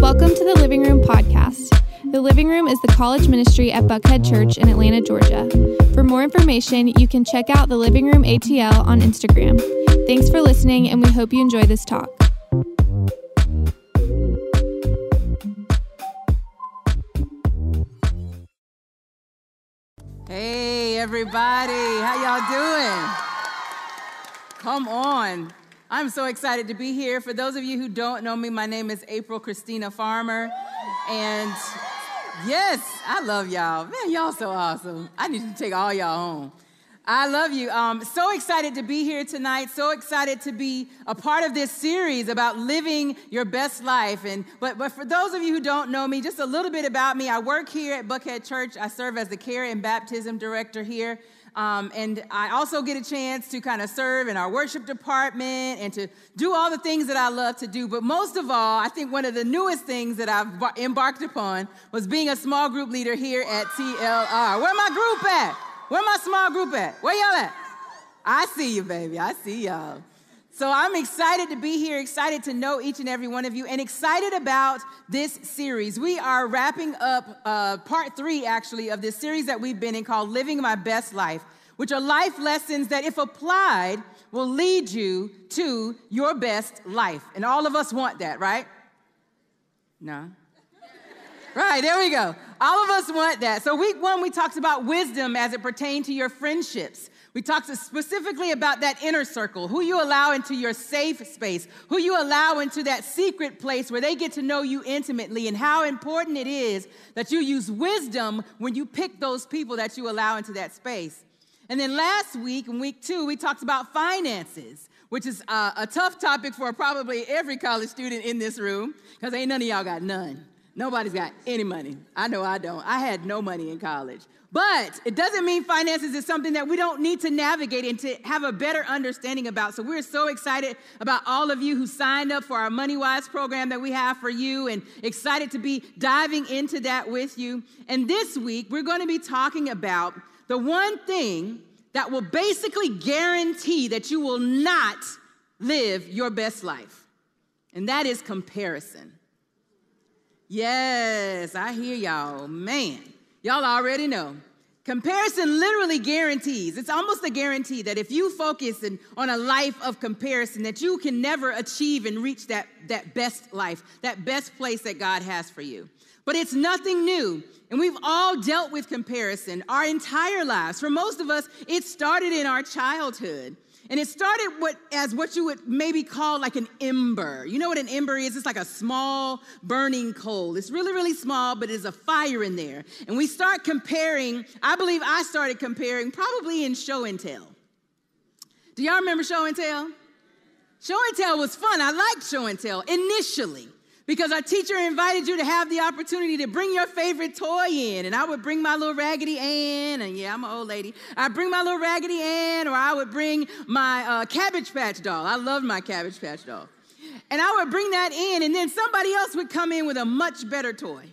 Welcome to the Living Room Podcast. The Living Room is the college ministry at Buckhead Church in Atlanta, Georgia. For more information, you can check out the Living Room ATL on Instagram. Thanks for listening, and we hope you enjoy this talk. Hey, everybody, how y'all doing? Come on. I'm so excited to be here. For those of you who don't know me, my name is April Christina Farmer. And yes, I love y'all. Man, y'all so awesome. I need to take all y'all home. I love you. Um, so excited to be here tonight. So excited to be a part of this series about living your best life. And but but for those of you who don't know me, just a little bit about me. I work here at Buckhead Church. I serve as the care and baptism director here. Um, and I also get a chance to kind of serve in our worship department and to do all the things that I love to do. But most of all, I think one of the newest things that I've embarked upon was being a small group leader here at TLR. Where my group at? Where my small group at? Where y'all at? I see you, baby. I see y'all. So I'm excited to be here, excited to know each and every one of you, and excited about this series. We are wrapping up uh, part three, actually, of this series that we've been in called Living My Best Life, which are life lessons that, if applied, will lead you to your best life. And all of us want that, right? No. Right, there we go. All of us want that. So, week one, we talked about wisdom as it pertained to your friendships. We talked specifically about that inner circle, who you allow into your safe space, who you allow into that secret place where they get to know you intimately, and how important it is that you use wisdom when you pick those people that you allow into that space. And then last week, in week two, we talked about finances, which is a, a tough topic for probably every college student in this room, because ain't none of y'all got none. Nobody's got any money. I know I don't. I had no money in college. But it doesn't mean finances is something that we don't need to navigate and to have a better understanding about. So we're so excited about all of you who signed up for our MoneyWise program that we have for you and excited to be diving into that with you. And this week, we're going to be talking about the one thing that will basically guarantee that you will not live your best life, and that is comparison. Yes, I hear y'all. Man. Y'all already know. Comparison literally guarantees, it's almost a guarantee that if you focus in, on a life of comparison, that you can never achieve and reach that, that best life, that best place that God has for you. But it's nothing new. And we've all dealt with comparison our entire lives. For most of us, it started in our childhood. And it started what, as what you would maybe call like an ember. You know what an ember is? It's like a small burning coal. It's really, really small, but there's a fire in there. And we start comparing, I believe I started comparing probably in show and tell. Do y'all remember show and tell? Show and tell was fun. I liked show and tell initially because our teacher invited you to have the opportunity to bring your favorite toy in. And I would bring my little Raggedy Ann, and yeah, I'm an old lady. I'd bring my little Raggedy Ann, or I would bring my uh, Cabbage Patch doll. I loved my Cabbage Patch doll. And I would bring that in, and then somebody else would come in with a much better toy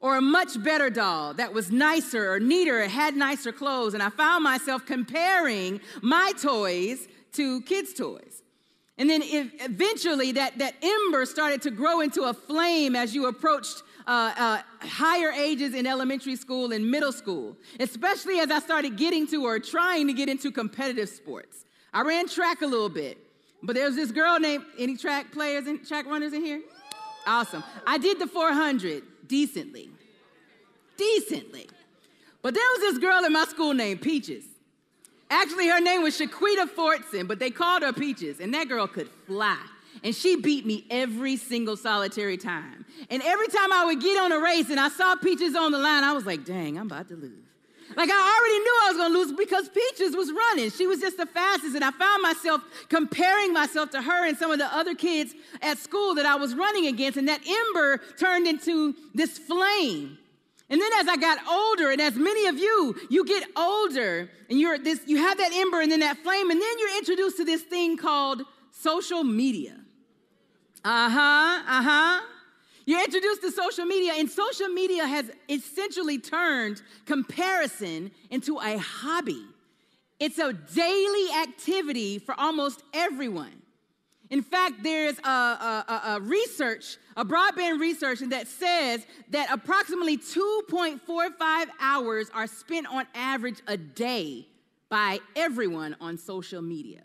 or a much better doll that was nicer or neater or had nicer clothes. And I found myself comparing my toys to kids' toys. And then eventually that, that ember started to grow into a flame as you approached uh, uh, higher ages in elementary school and middle school, especially as I started getting to or trying to get into competitive sports. I ran track a little bit, but there was this girl named, any track players and track runners in here? Awesome. I did the 400 decently. Decently. But there was this girl in my school named Peaches. Actually, her name was Shaquita Fortson, but they called her Peaches, and that girl could fly. And she beat me every single solitary time. And every time I would get on a race and I saw Peaches on the line, I was like, dang, I'm about to lose. Like I already knew I was gonna lose because Peaches was running. She was just the fastest. And I found myself comparing myself to her and some of the other kids at school that I was running against. And that ember turned into this flame. And then as I got older, and as many of you, you get older and you're this, you have that ember and then that flame, and then you're introduced to this thing called social media. Uh-huh, uh-huh. You're introduced to social media, and social media has essentially turned comparison into a hobby. It's a daily activity for almost everyone. In fact, there's a, a, a, research, a broadband research that says that approximately 2.45 hours are spent on average a day by everyone on social media.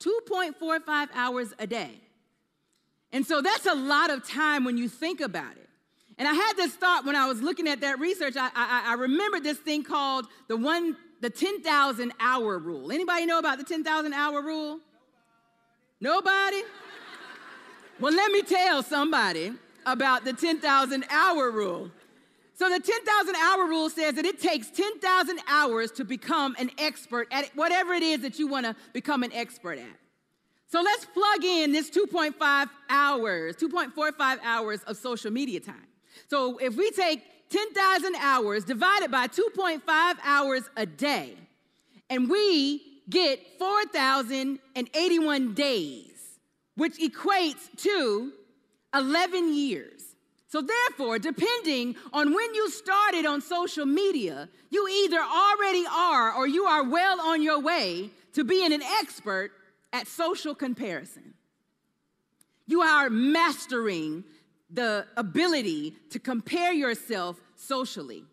2.45 hours a day. And so that's a lot of time when you think about it. And I had this thought when I was looking at that research. I, I, I remembered this thing called the one, the 10,000 hour rule. Anybody know about the 10,000 hour rule? Nobody? well, let me tell somebody about the 10,000 hour rule. So, the 10,000 hour rule says that it takes 10,000 hours to become an expert at whatever it is that you want to become an expert at. So let's plug in this 2.5 hours, 2.45 hours of social media time. So if we take 10,000 hours divided by 2.5 hours a day, and we get 4,081 days, which equates to 11 years. So, therefore, depending on when you started on social media, you either already are or you are well on your way to being an expert at social comparison. You are mastering the ability to compare yourself socially.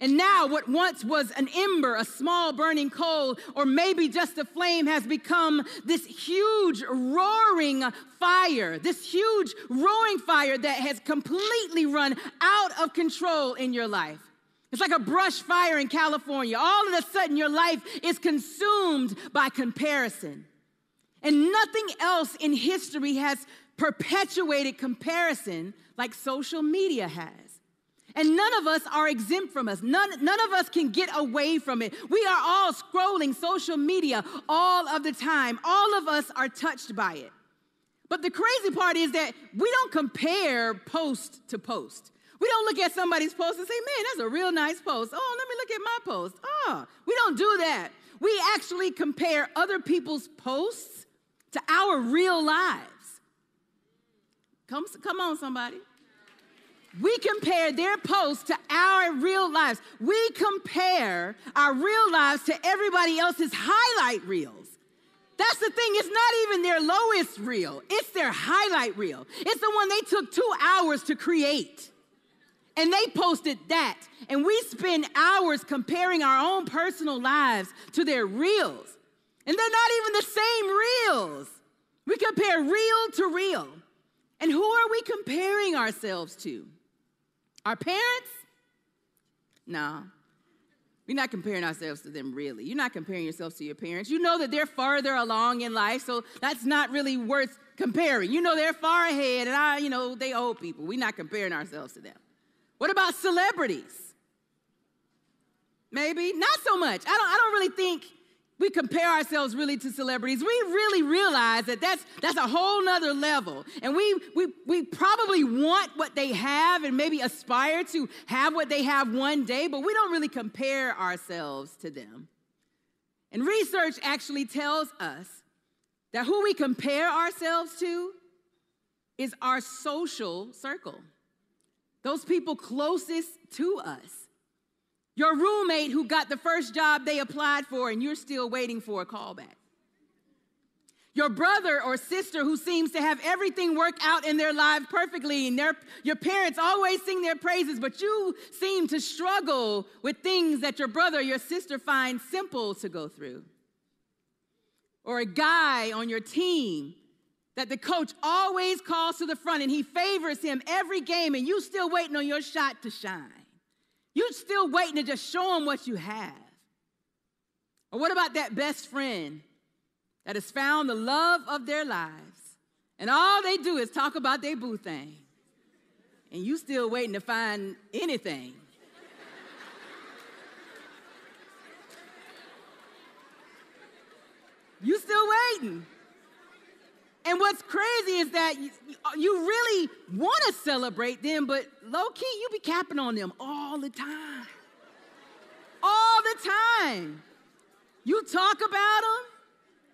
And now, what once was an ember, a small burning coal, or maybe just a flame, has become this huge roaring fire, this huge roaring fire that has completely run out of control in your life. It's like a brush fire in California. All of a sudden, your life is consumed by comparison. And nothing else in history has perpetuated comparison like social media has. And none of us are exempt from us. None, none of us can get away from it. We are all scrolling social media all of the time. All of us are touched by it. But the crazy part is that we don't compare post to post. We don't look at somebody's post and say, man, that's a real nice post. Oh, let me look at my post. Oh, we don't do that. We actually compare other people's posts to our real lives. Come, come on, somebody. We compare their posts to our real lives. We compare our real lives to everybody else's highlight reels. That's the thing, it's not even their lowest reel, it's their highlight reel. It's the one they took two hours to create. And they posted that. And we spend hours comparing our own personal lives to their reels. And they're not even the same reels. We compare real to real. And who are we comparing ourselves to? Our parents? No. We're not comparing ourselves to them really. You're not comparing yourselves to your parents. You know that they're farther along in life, so that's not really worth comparing. You know they're far ahead, and I, you know, they old people. We're not comparing ourselves to them. What about celebrities? Maybe not so much. I don't. I don't really think we compare ourselves really to celebrities, we really realize that that's, that's a whole nother level. And we, we, we probably want what they have and maybe aspire to have what they have one day, but we don't really compare ourselves to them. And research actually tells us that who we compare ourselves to is our social circle, those people closest to us. Your roommate who got the first job they applied for and you're still waiting for a callback. Your brother or sister who seems to have everything work out in their lives perfectly, and their, your parents always sing their praises, but you seem to struggle with things that your brother or your sister finds simple to go through. Or a guy on your team that the coach always calls to the front and he favors him every game, and you still waiting on your shot to shine. You're still waiting to just show them what you have. Or what about that best friend that has found the love of their lives and all they do is talk about their boo thing? And you still waiting to find anything. you still waiting. And what's crazy is that you, you really want to celebrate them, but low key, you be capping on them all the time. All the time. You talk about them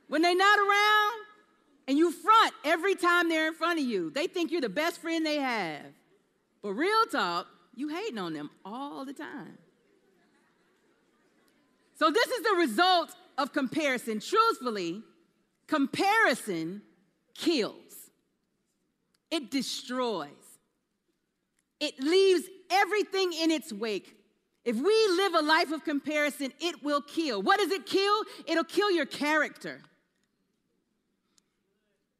when they're not around, and you front every time they're in front of you. They think you're the best friend they have. But real talk, you hating on them all the time. So, this is the result of comparison. Truthfully, comparison kills, it destroys, it leaves everything in its wake. If we live a life of comparison, it will kill. What does it kill? It'll kill your character.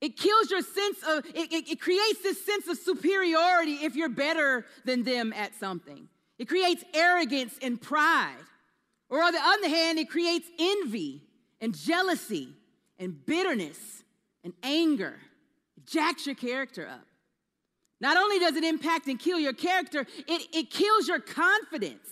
It kills your sense of, it, it, it, creates this sense of superiority if you're better than them at something. It creates arrogance and pride. Or on the other hand, it creates envy and jealousy and bitterness and anger. Jacks your character up. Not only does it impact and kill your character, it, it kills your confidence.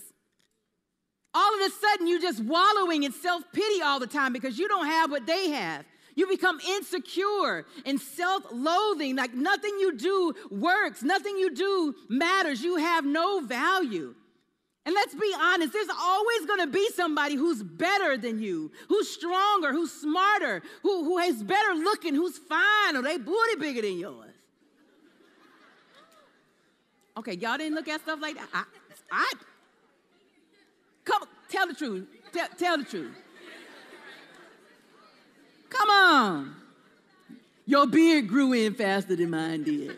All of a sudden, you're just wallowing in self pity all the time because you don't have what they have. You become insecure and self loathing, like nothing you do works, nothing you do matters. You have no value. And let's be honest, there's always gonna be somebody who's better than you, who's stronger, who's smarter, who, who is better looking, who's fine, or they booty bigger than yours. Okay, y'all didn't look at stuff like that. I, I come, tell the truth. Tell, tell the truth. Come on. Your beard grew in faster than mine did.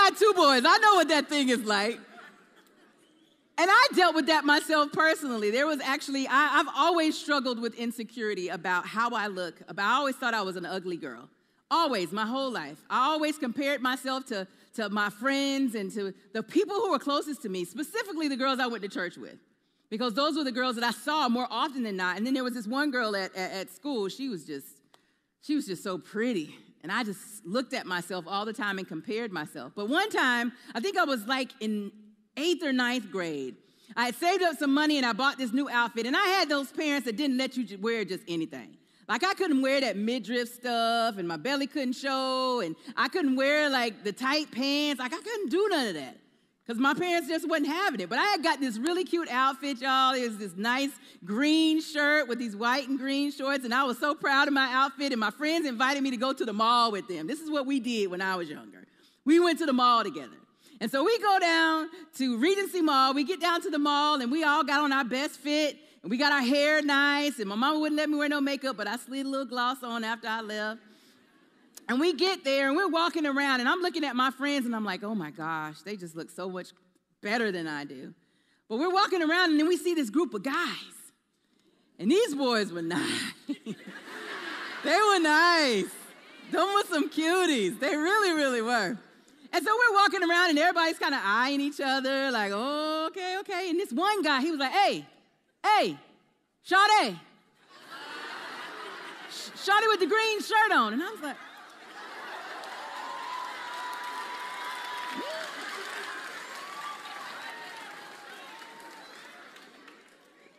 Got two boys. I know what that thing is like. And I dealt with that myself personally. There was actually, I, have always struggled with insecurity about how I look. About, I always thought I was an ugly girl. Always, my whole life. I always compared myself to, to my friends and to the people who were closest to me, specifically the girls I went to church with because those were the girls that I saw more often than not. And then there was this one girl at, at, at, school, she was just, she was just so pretty. And I just looked at myself all the time and compared myself. But one time, I think I was like in eighth or ninth grade. I had saved up some money and I bought this new outfit. And I had those parents that didn't let you wear just anything. Like I couldn't wear that midriff stuff and my belly couldn't show and I couldn't wear like the tight pants. Like I couldn't do none of that because my parents just wasn't having it. But I had got this really cute outfit, y'all. It was this nice green shirt with these white and green shorts, and I was so proud of my outfit. And my friends invited me to go to the mall with them. This is what we did when I was younger. We went to the mall together. And so we go down to Regency Mall. We get down to the mall, and we all got on our best fit, and we got our hair nice. And my mama wouldn't let me wear no makeup, but I slid a little gloss on after I left. And we get there and we're walking around, and I'm looking at my friends and I'm like, oh my gosh, they just look so much better than I do. But we're walking around and then we see this group of guys. And these boys were nice. they were nice. Them were some cuties. They really, really were. And so we're walking around and everybody's kind of eyeing each other, like, oh, okay, okay. And this one guy, he was like, hey, hey, Sade. Sade with the green shirt on. And I was like,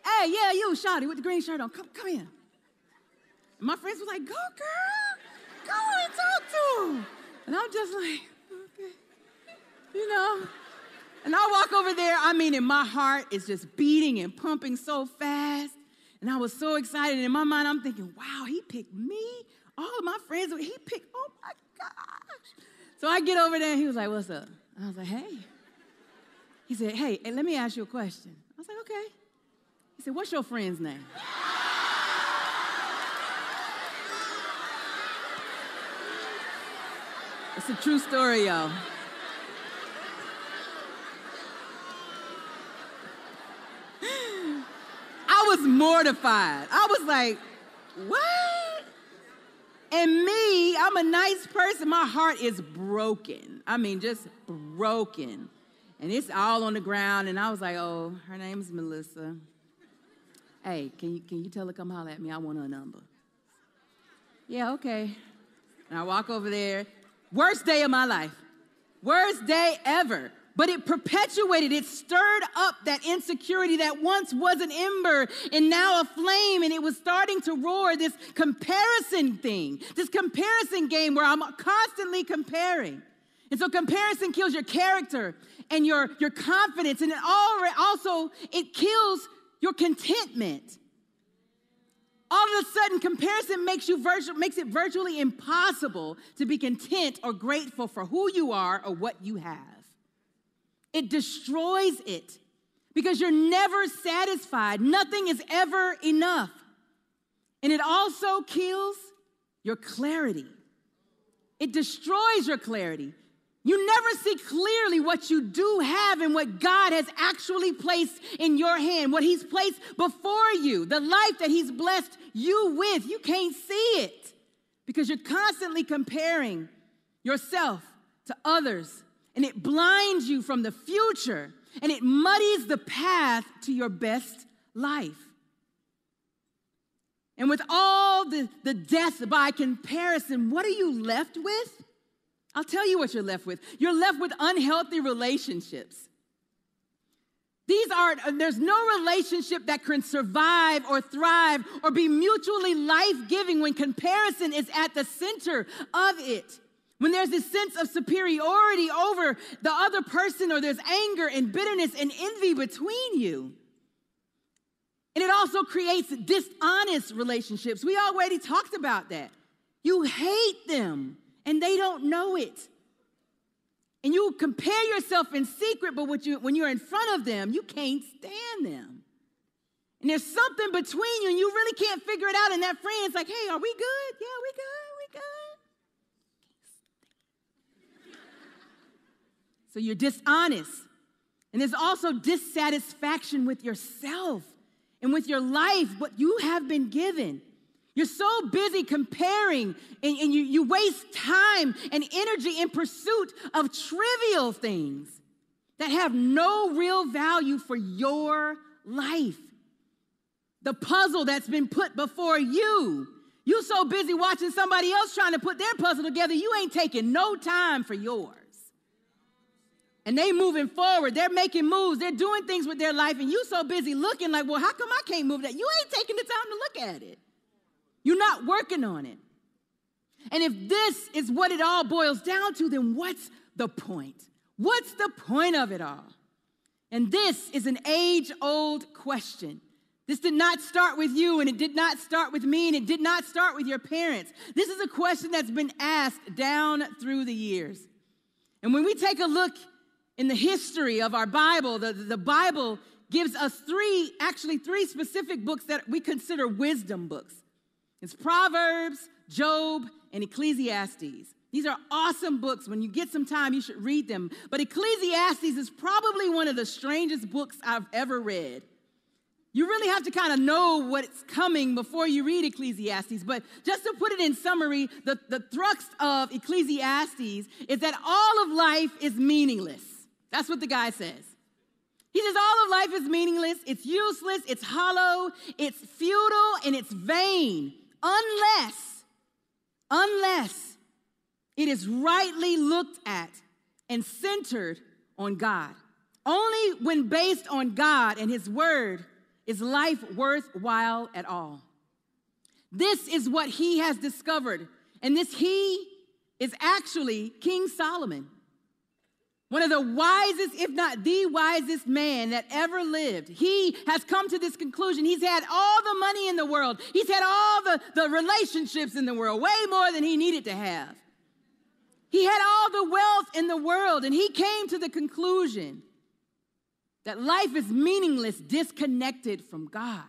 Hey, yeah, you, Shotty, with the green shirt on. Come, come here. And my friends were like, go, girl. Go and talk to him. And I'm just like, okay. You know. And I walk over there, I mean, and my heart is just beating and pumping so fast. And I was so excited. And In my mind, I'm thinking, wow, he picked me. All of my friends, he picked, oh my gosh. So I get over there and he was like, what's up? I was like, hey. He said, hey, let me ask you a question. I was like, okay. He said, What's your friend's name? It's a true story, y'all. I was mortified. I was like, What? And me, I'm a nice person. My heart is broken. I mean, just broken. And it's all on the ground. And I was like, Oh, her name's Melissa. Hey, can you, can you tell her come holler at me? I want her number. Yeah, okay. And I walk over there. Worst day of my life. Worst day ever. But it perpetuated, it stirred up that insecurity that once was an ember and now a flame, and it was starting to roar this comparison thing, this comparison game where I'm constantly comparing. And so comparison kills your character and your, your confidence, and it also it kills your contentment. All of a sudden, comparison makes, you virtu- makes it virtually impossible to be content or grateful for who you are or what you have. It destroys it because you're never satisfied. Nothing is ever enough. And it also kills your clarity. It destroys your clarity. You never see clearly what you do have and what God has actually placed in your hand, what He's placed before you, the life that He's blessed you with. You can't see it because you're constantly comparing yourself to others, and it blinds you from the future and it muddies the path to your best life. And with all the, the death by comparison, what are you left with? I'll tell you what you're left with. You're left with unhealthy relationships. These are, uh, there's no relationship that can survive or thrive or be mutually life giving when comparison is at the center of it. When there's this sense of superiority over the other person, or there's anger and bitterness and envy between you. And it also creates dishonest relationships. We already talked about that. You hate them and they don't know it. And you compare yourself in secret, but when you're in front of them, you can't stand them. And there's something between you, and you really can't figure it out. And that friend's like, hey, are we good? Yeah, we good, we good. so you're dishonest. And there's also dissatisfaction with yourself and with your life, what you have been given. You're so busy comparing and, and, you, you waste time and energy in pursuit of trivial things that have no real value for your life. The puzzle that's been put before you. You so busy watching somebody else trying to put their puzzle together, you ain't taking no time for yours. And they moving forward, they're making moves, they're doing things with their life, and you so busy looking like, well, how come I can't move that? You ain't taking the time to look at it. You're not working on it. And if this is what it all boils down to, then what's the point? What's the point of it all? And this is an age old question. This did not start with you, and it did not start with me, and it did not start with your parents. This is a question that's been asked down through the years. And when we take a look in the history of our Bible, the, the Bible gives us three, actually, three specific books that we consider wisdom books. It's Proverbs, Job, and Ecclesiastes. These are awesome books. When you get some time, you should read them. But Ecclesiastes is probably one of the strangest books I've ever read. You really have to kind of know what's coming before you read Ecclesiastes. But just to put it in summary, the, the thrust of Ecclesiastes is that all of life is meaningless. That's what the guy says. He says all of life is meaningless, it's useless, it's hollow, it's futile, and it's vain unless, unless it is rightly looked at and centered on God. Only when based on God and His Word is life worthwhile at all. This is what he has discovered. And this he is actually King Solomon. One of the wisest, if not the wisest man that ever lived. He has come to this conclusion. He's had all the money in the world, he's had all the, the relationships in the world, way more than he needed to have. He had all the wealth in the world, and he came to the conclusion that life is meaningless, disconnected from God.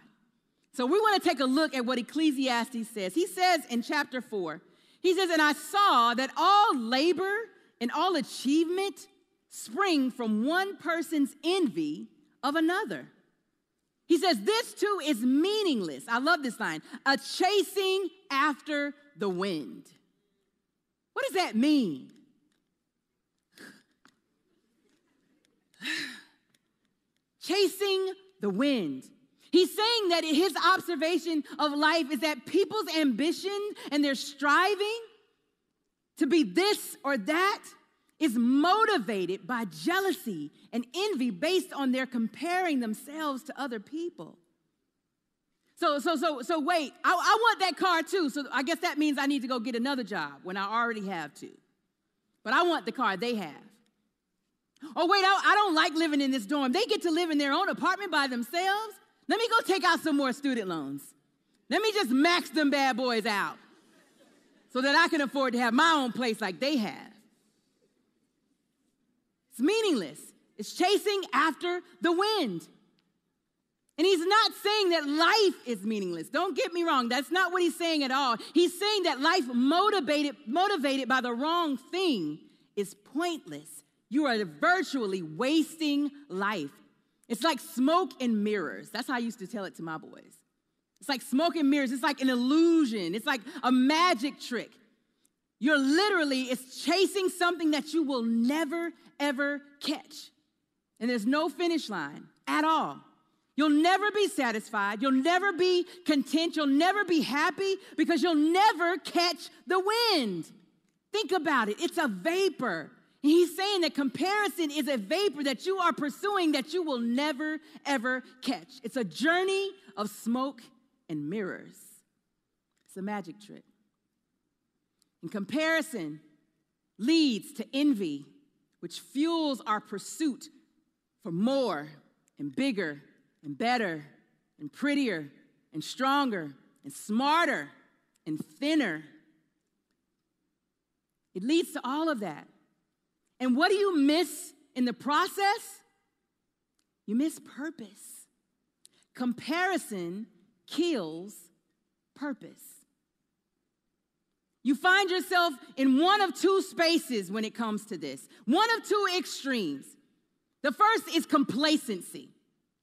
So we want to take a look at what Ecclesiastes says. He says in chapter 4, he says, And I saw that all labor and all achievement spring from one person's envy of another. He says, This too is meaningless. I love this line a chasing after the wind. What does that mean? chasing the wind. He's saying that his observation of life is that people's ambition and their striving to be this or that is motivated by jealousy and envy based on their comparing themselves to other people. So, so, so, so wait, I, I want that car too. So I guess that means I need to go get another job when I already have two. But I want the car they have. Oh, wait, I, I don't like living in this dorm. They get to live in their own apartment by themselves. Let me go take out some more student loans. Let me just max them bad boys out so that I can afford to have my own place like they have. It's meaningless. It's chasing after the wind. And he's not saying that life is meaningless. Don't get me wrong. That's not what he's saying at all. He's saying that life motivated, motivated by the wrong thing is pointless. You are virtually wasting life. It's like smoke and mirrors. That's how I used to tell it to my boys. It's like smoke and mirrors. It's like an illusion. It's like a magic trick. You're literally, it's chasing something that you will never, ever catch. And there's no finish line at all. You'll never be satisfied. You'll never be content. You'll never be happy because you'll never catch the wind. Think about it. It's a vapor. He's saying that comparison is a vapor that you are pursuing that you will never, ever catch. It's a journey of smoke and mirrors. It's a magic trick. And comparison leads to envy, which fuels our pursuit for more and bigger and better and prettier and stronger and smarter and thinner. It leads to all of that. And what do you miss in the process? You miss purpose. Comparison kills purpose. You find yourself in one of two spaces when it comes to this, one of two extremes. The first is complacency.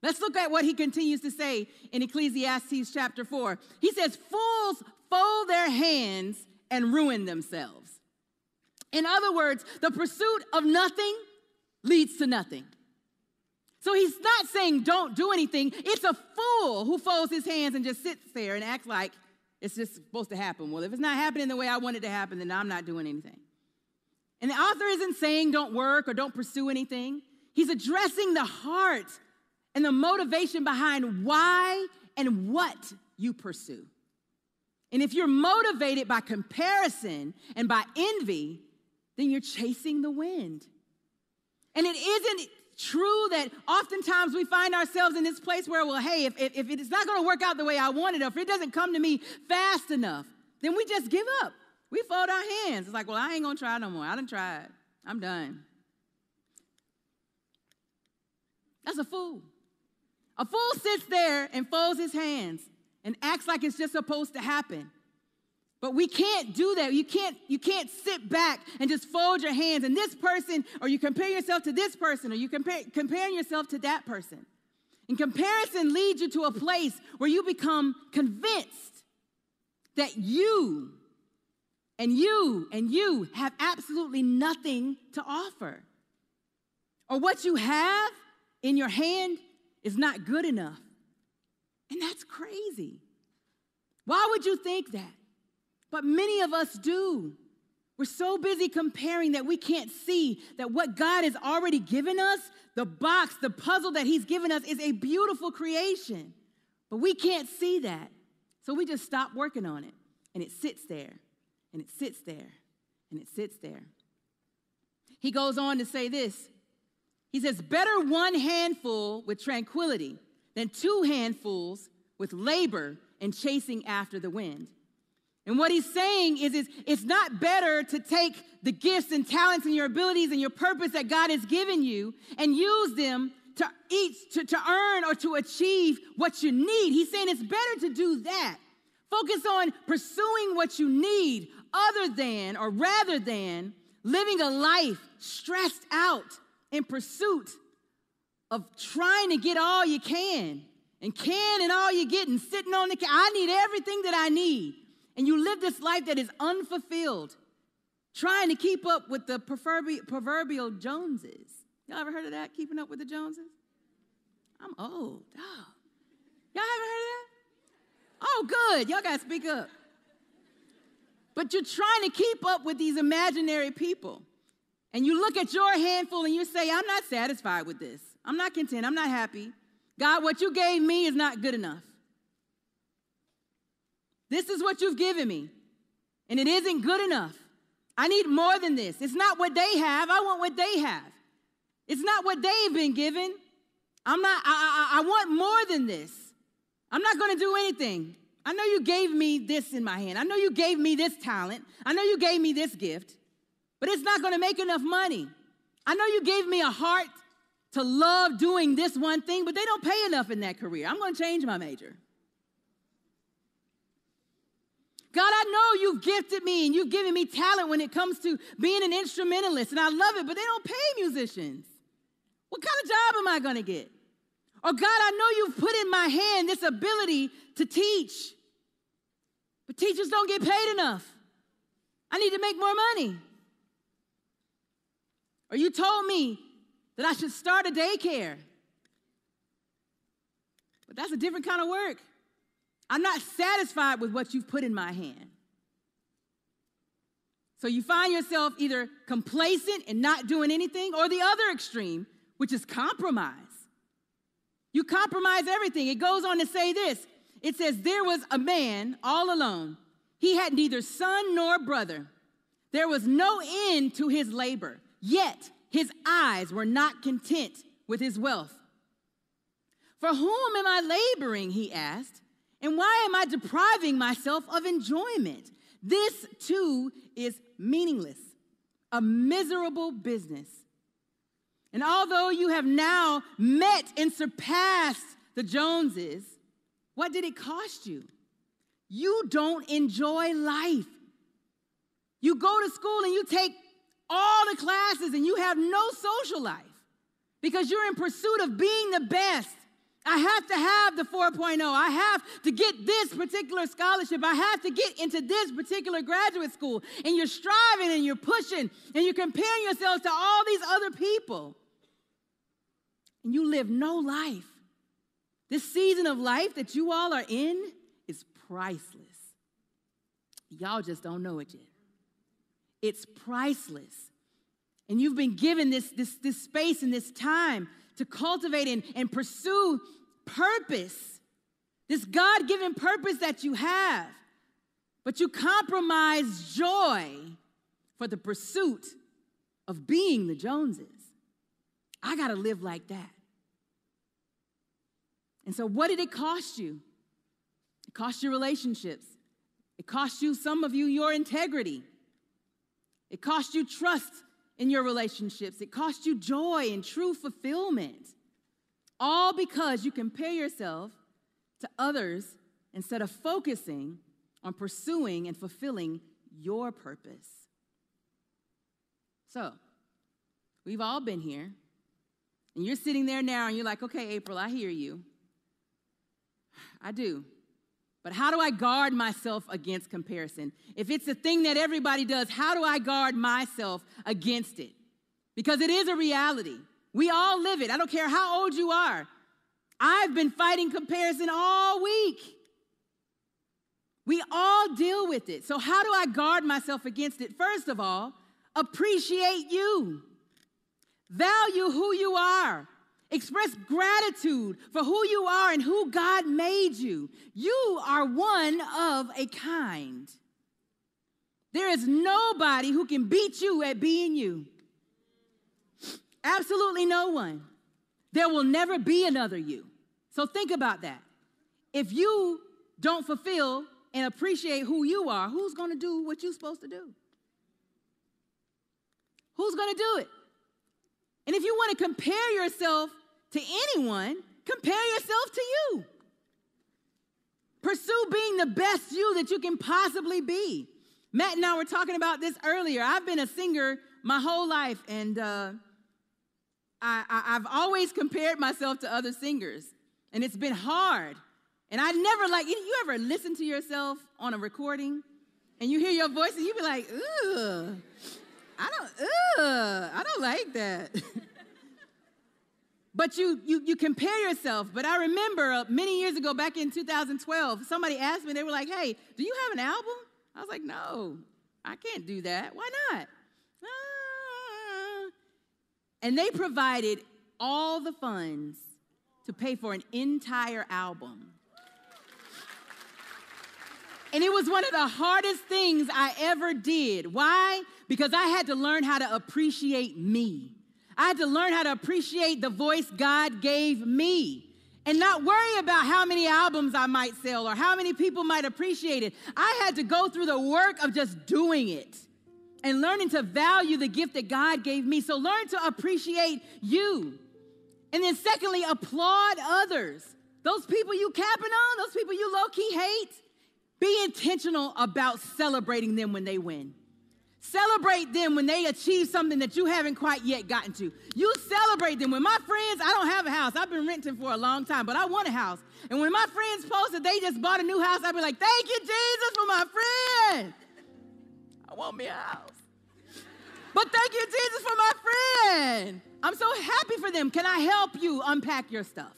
Let's look at what he continues to say in Ecclesiastes chapter 4. He says, Fools fold their hands and ruin themselves. In other words, the pursuit of nothing leads to nothing. So he's not saying don't do anything. It's a fool who folds his hands and just sits there and acts like it's just supposed to happen. Well, if it's not happening the way I want it to happen, then I'm not doing anything. And the author isn't saying don't work or don't pursue anything. He's addressing the heart and the motivation behind why and what you pursue. And if you're motivated by comparison and by envy, then you're chasing the wind. And it isn't true that oftentimes we find ourselves in this place where, well, hey, if, if, if it's not going to work out the way I want it, or if it doesn't come to me fast enough, then we just give up. We fold our hands. It's like, well, I ain't going to try no more. I done tried. I'm done. That's a fool. A fool sits there and folds his hands and acts like it's just supposed to happen. But we can't do that. You can't, you can't sit back and just fold your hands and this person, or you compare yourself to this person, or you compare comparing yourself to that person. And comparison leads you to a place where you become convinced that you and you and you have absolutely nothing to offer. Or what you have in your hand is not good enough. And that's crazy. Why would you think that? But many of us do. We're so busy comparing that we can't see that what God has already given us, the box, the puzzle that He's given us, is a beautiful creation. But we can't see that. So we just stop working on it. And it sits there, and it sits there, and it sits there. He goes on to say this he says, Better one handful with tranquility than two handfuls with labor and chasing after the wind. And what he's saying is, is it's not better to take the gifts and talents and your abilities and your purpose that God has given you and use them to eat, to, to earn or to achieve what you need. He's saying it's better to do that. Focus on pursuing what you need other than or rather than living a life stressed out in pursuit of trying to get all you can and can and all you get and sitting on the. I need everything that I need. And you live this life that is unfulfilled, trying to keep up with the proverbial, Joneses. Y'all ever heard of that? Keeping up with the Joneses? I'm old. Oh. Y'all haven't heard of that? Oh, good. Y'all got to speak up. But you're trying to keep up with these imaginary people. And you look at your handful and you say, I'm not satisfied with this. I'm not content. I'm not happy. God, what you gave me is not good enough. This is what you've given me, and it isn't good enough. I need more than this. It's not what they have. I want what they have. It's not what they've been given. I'm not, I, I, I want more than this. I'm not going to do anything. I know you gave me this in my hand. I know you gave me this talent. I know you gave me this gift but it's not going to make enough money. I know you gave me a heart, to love doing this one thing, but they don't pay enough in that career. I'm going to change my major. God, I know you've gifted me and you've given me talent when it comes to being an instrumentalist, and I love it, but they don't pay musicians. What kind of job am I going to get? Or, God, I know you've put in my hand this ability to teach, but teachers don't get paid enough. I need to make more money. Or you told me that I should start a daycare. But that's a different kind of work. I'm not satisfied with what you've put in my hand. So you find yourself either complacent and not doing anything, or the other extreme, which is compromise. You compromise everything. It goes on to say this it says, There was a man all alone. He had neither son nor brother. There was no end to his labor, yet his eyes were not content with his wealth. For whom am I laboring? He asked. And why am I depriving myself of enjoyment? This too is meaningless, a miserable business. And although you have now met and surpassed the Joneses, what did it cost you? You don't enjoy life. You go to school and you take all the classes and you have no social life because you're in pursuit of being the best I have to have the 4.0. I have to get this particular scholarship. I have to get into this particular graduate school. And you're striving and you're pushing and you're comparing yourselves to all these other people. And you live no life. This season of life that you all are in is priceless. Y'all just don't know it yet. It's priceless. And you've been given this, this, this space and this time to cultivate and, and pursue purpose, this God given purpose that you have. But you compromise joy for the pursuit of being the Joneses. I got to live like that. And so, what did it cost you? It cost you relationships. It cost you, some of you, your integrity. It cost you trust in your relationships. It costs you joy and true fulfillment. All because you compare yourself to others instead of focusing on pursuing and fulfilling your purpose. So, we've all been here, and you're sitting there now and you're like, okay, April, I hear you. I do. But how do I guard myself against comparison? If it's a thing that everybody does, how do I guard myself against it? Because it is a reality. We all live it. I don't care how old you are. I've been fighting comparison all week. We all deal with it. So, how do I guard myself against it? First of all, appreciate you, value who you are. Express gratitude for who you are and who God made you. You are one of a kind. There is nobody who can beat you at being you. Absolutely no one. There will never be another you. So think about that. If you don't fulfill and appreciate who you are, who's going to do what you're supposed to do? Who's going to do it? And if you want to compare yourself to anyone, compare yourself to you. Pursue being the best you that you can possibly be. Matt and I were talking about this earlier. I've been a singer my whole life, and uh, I, I, I've always compared myself to other singers, and it's been hard. And I never like, you ever listen to yourself on a recording and you hear your voice and you be like, ugh, I don't, ugh, I don't like that. But you, you, you compare yourself. But I remember uh, many years ago, back in 2012, somebody asked me, they were like, hey, do you have an album? I was like, no, I can't do that. Why not? Ah. And they provided all the funds to pay for an entire album. And it was one of the hardest things I ever did. Why? Because I had to learn how to appreciate me. I had to learn how to appreciate the voice God gave me and not worry about how many albums I might sell or how many people might appreciate it. I had to go through the work of just doing it and learning to value the gift that God gave me. So learn to appreciate you. And then, secondly, applaud others. Those people you capping on, those people you low key hate, be intentional about celebrating them when they win. Celebrate them when they achieve something that you haven't quite yet gotten to. You celebrate them. When my friends, I don't have a house. I've been renting for a long time, but I want a house. And when my friends post that they just bought a new house, I'd be like, thank you, Jesus, for my friend. I want me a house. But thank you, Jesus, for my friend. I'm so happy for them. Can I help you unpack your stuff?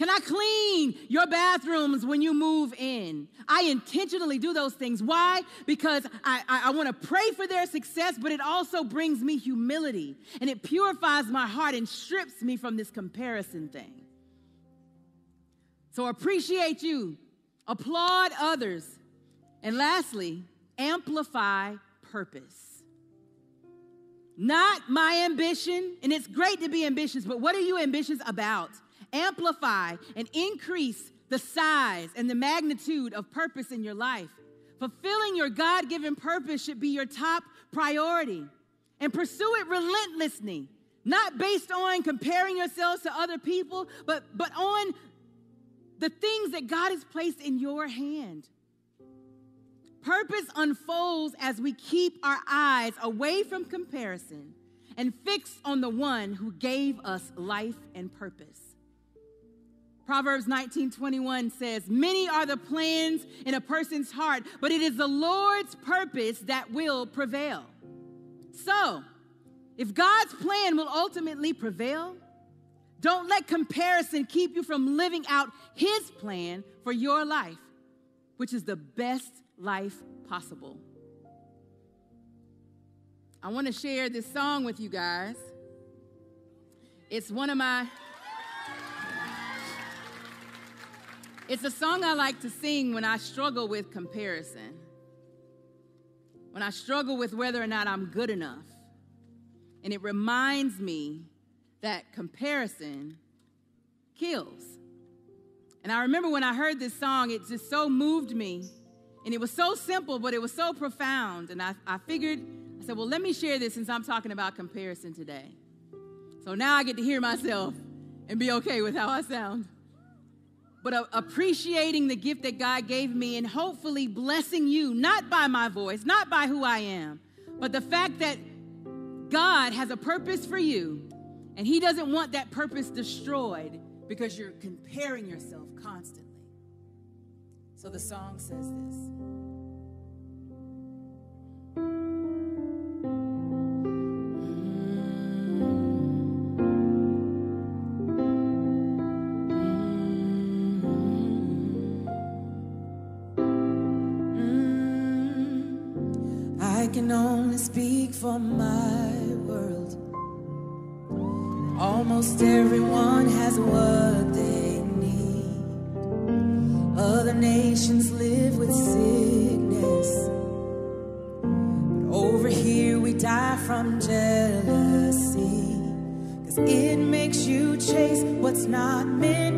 Can I clean your bathrooms when you move in? I intentionally do those things. Why? Because I, I, I want to pray for their success, but it also brings me humility and it purifies my heart and strips me from this comparison thing. So appreciate you, applaud others, and lastly, amplify purpose. Not my ambition, and it's great to be ambitious, but what are you ambitious about? Amplify and increase the size and the magnitude of purpose in your life. Fulfilling your God given purpose should be your top priority and pursue it relentlessly, not based on comparing yourselves to other people, but, but on the things that God has placed in your hand. Purpose unfolds as we keep our eyes away from comparison and fix on the one who gave us life and purpose. Proverbs 19 21 says, Many are the plans in a person's heart, but it is the Lord's purpose that will prevail. So, if God's plan will ultimately prevail, don't let comparison keep you from living out His plan for your life, which is the best life possible. I want to share this song with you guys. It's one of my It's a song I like to sing when I struggle with comparison, when I struggle with whether or not I'm good enough. And it reminds me that comparison kills. And I remember when I heard this song, it just so moved me. And it was so simple, but it was so profound. And I, I figured, I said, well, let me share this since I'm talking about comparison today. So now I get to hear myself and be okay with how I sound but appreciating the gift that God gave me and hopefully blessing you, not by my voice, not by who I am, but the fact that God has a purpose for you and He doesn't want that purpose destroyed because you're comparing yourself constantly. So the song says this. For my world. Almost everyone has what they need. Other nations live with sickness. But over here we die from jealousy. Cause it makes you chase what's not meant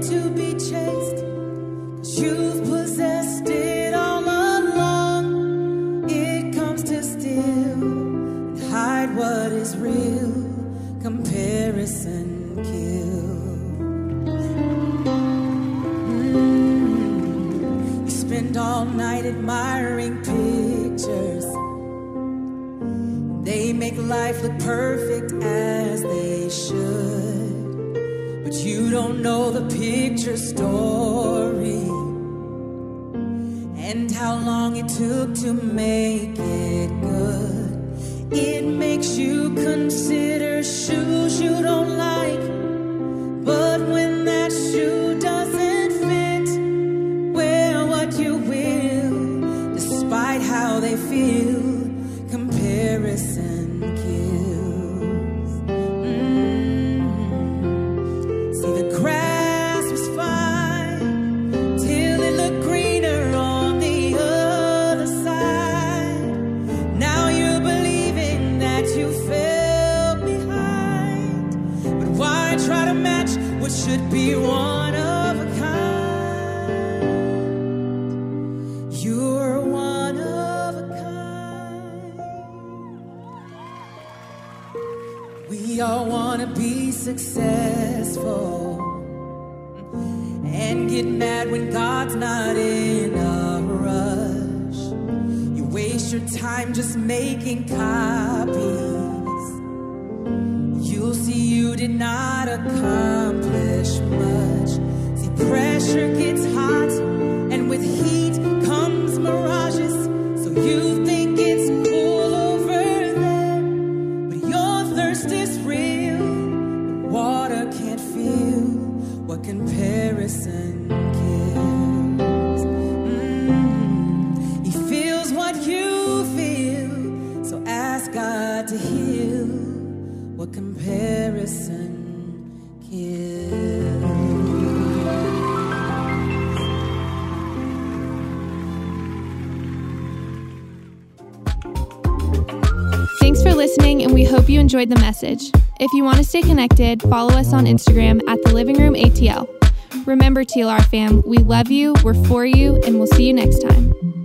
But you don't know the picture story and how long it took to make it good. It makes you consider shoes you don't like. Successful and get mad when God's not in a rush. You waste your time just making copies. You'll see you did not accomplish much. See, pressure gets hot, hope you enjoyed the message. If you want to stay connected, follow us on Instagram at the Living Room ATL. Remember, TLR fam, we love you, we're for you, and we'll see you next time.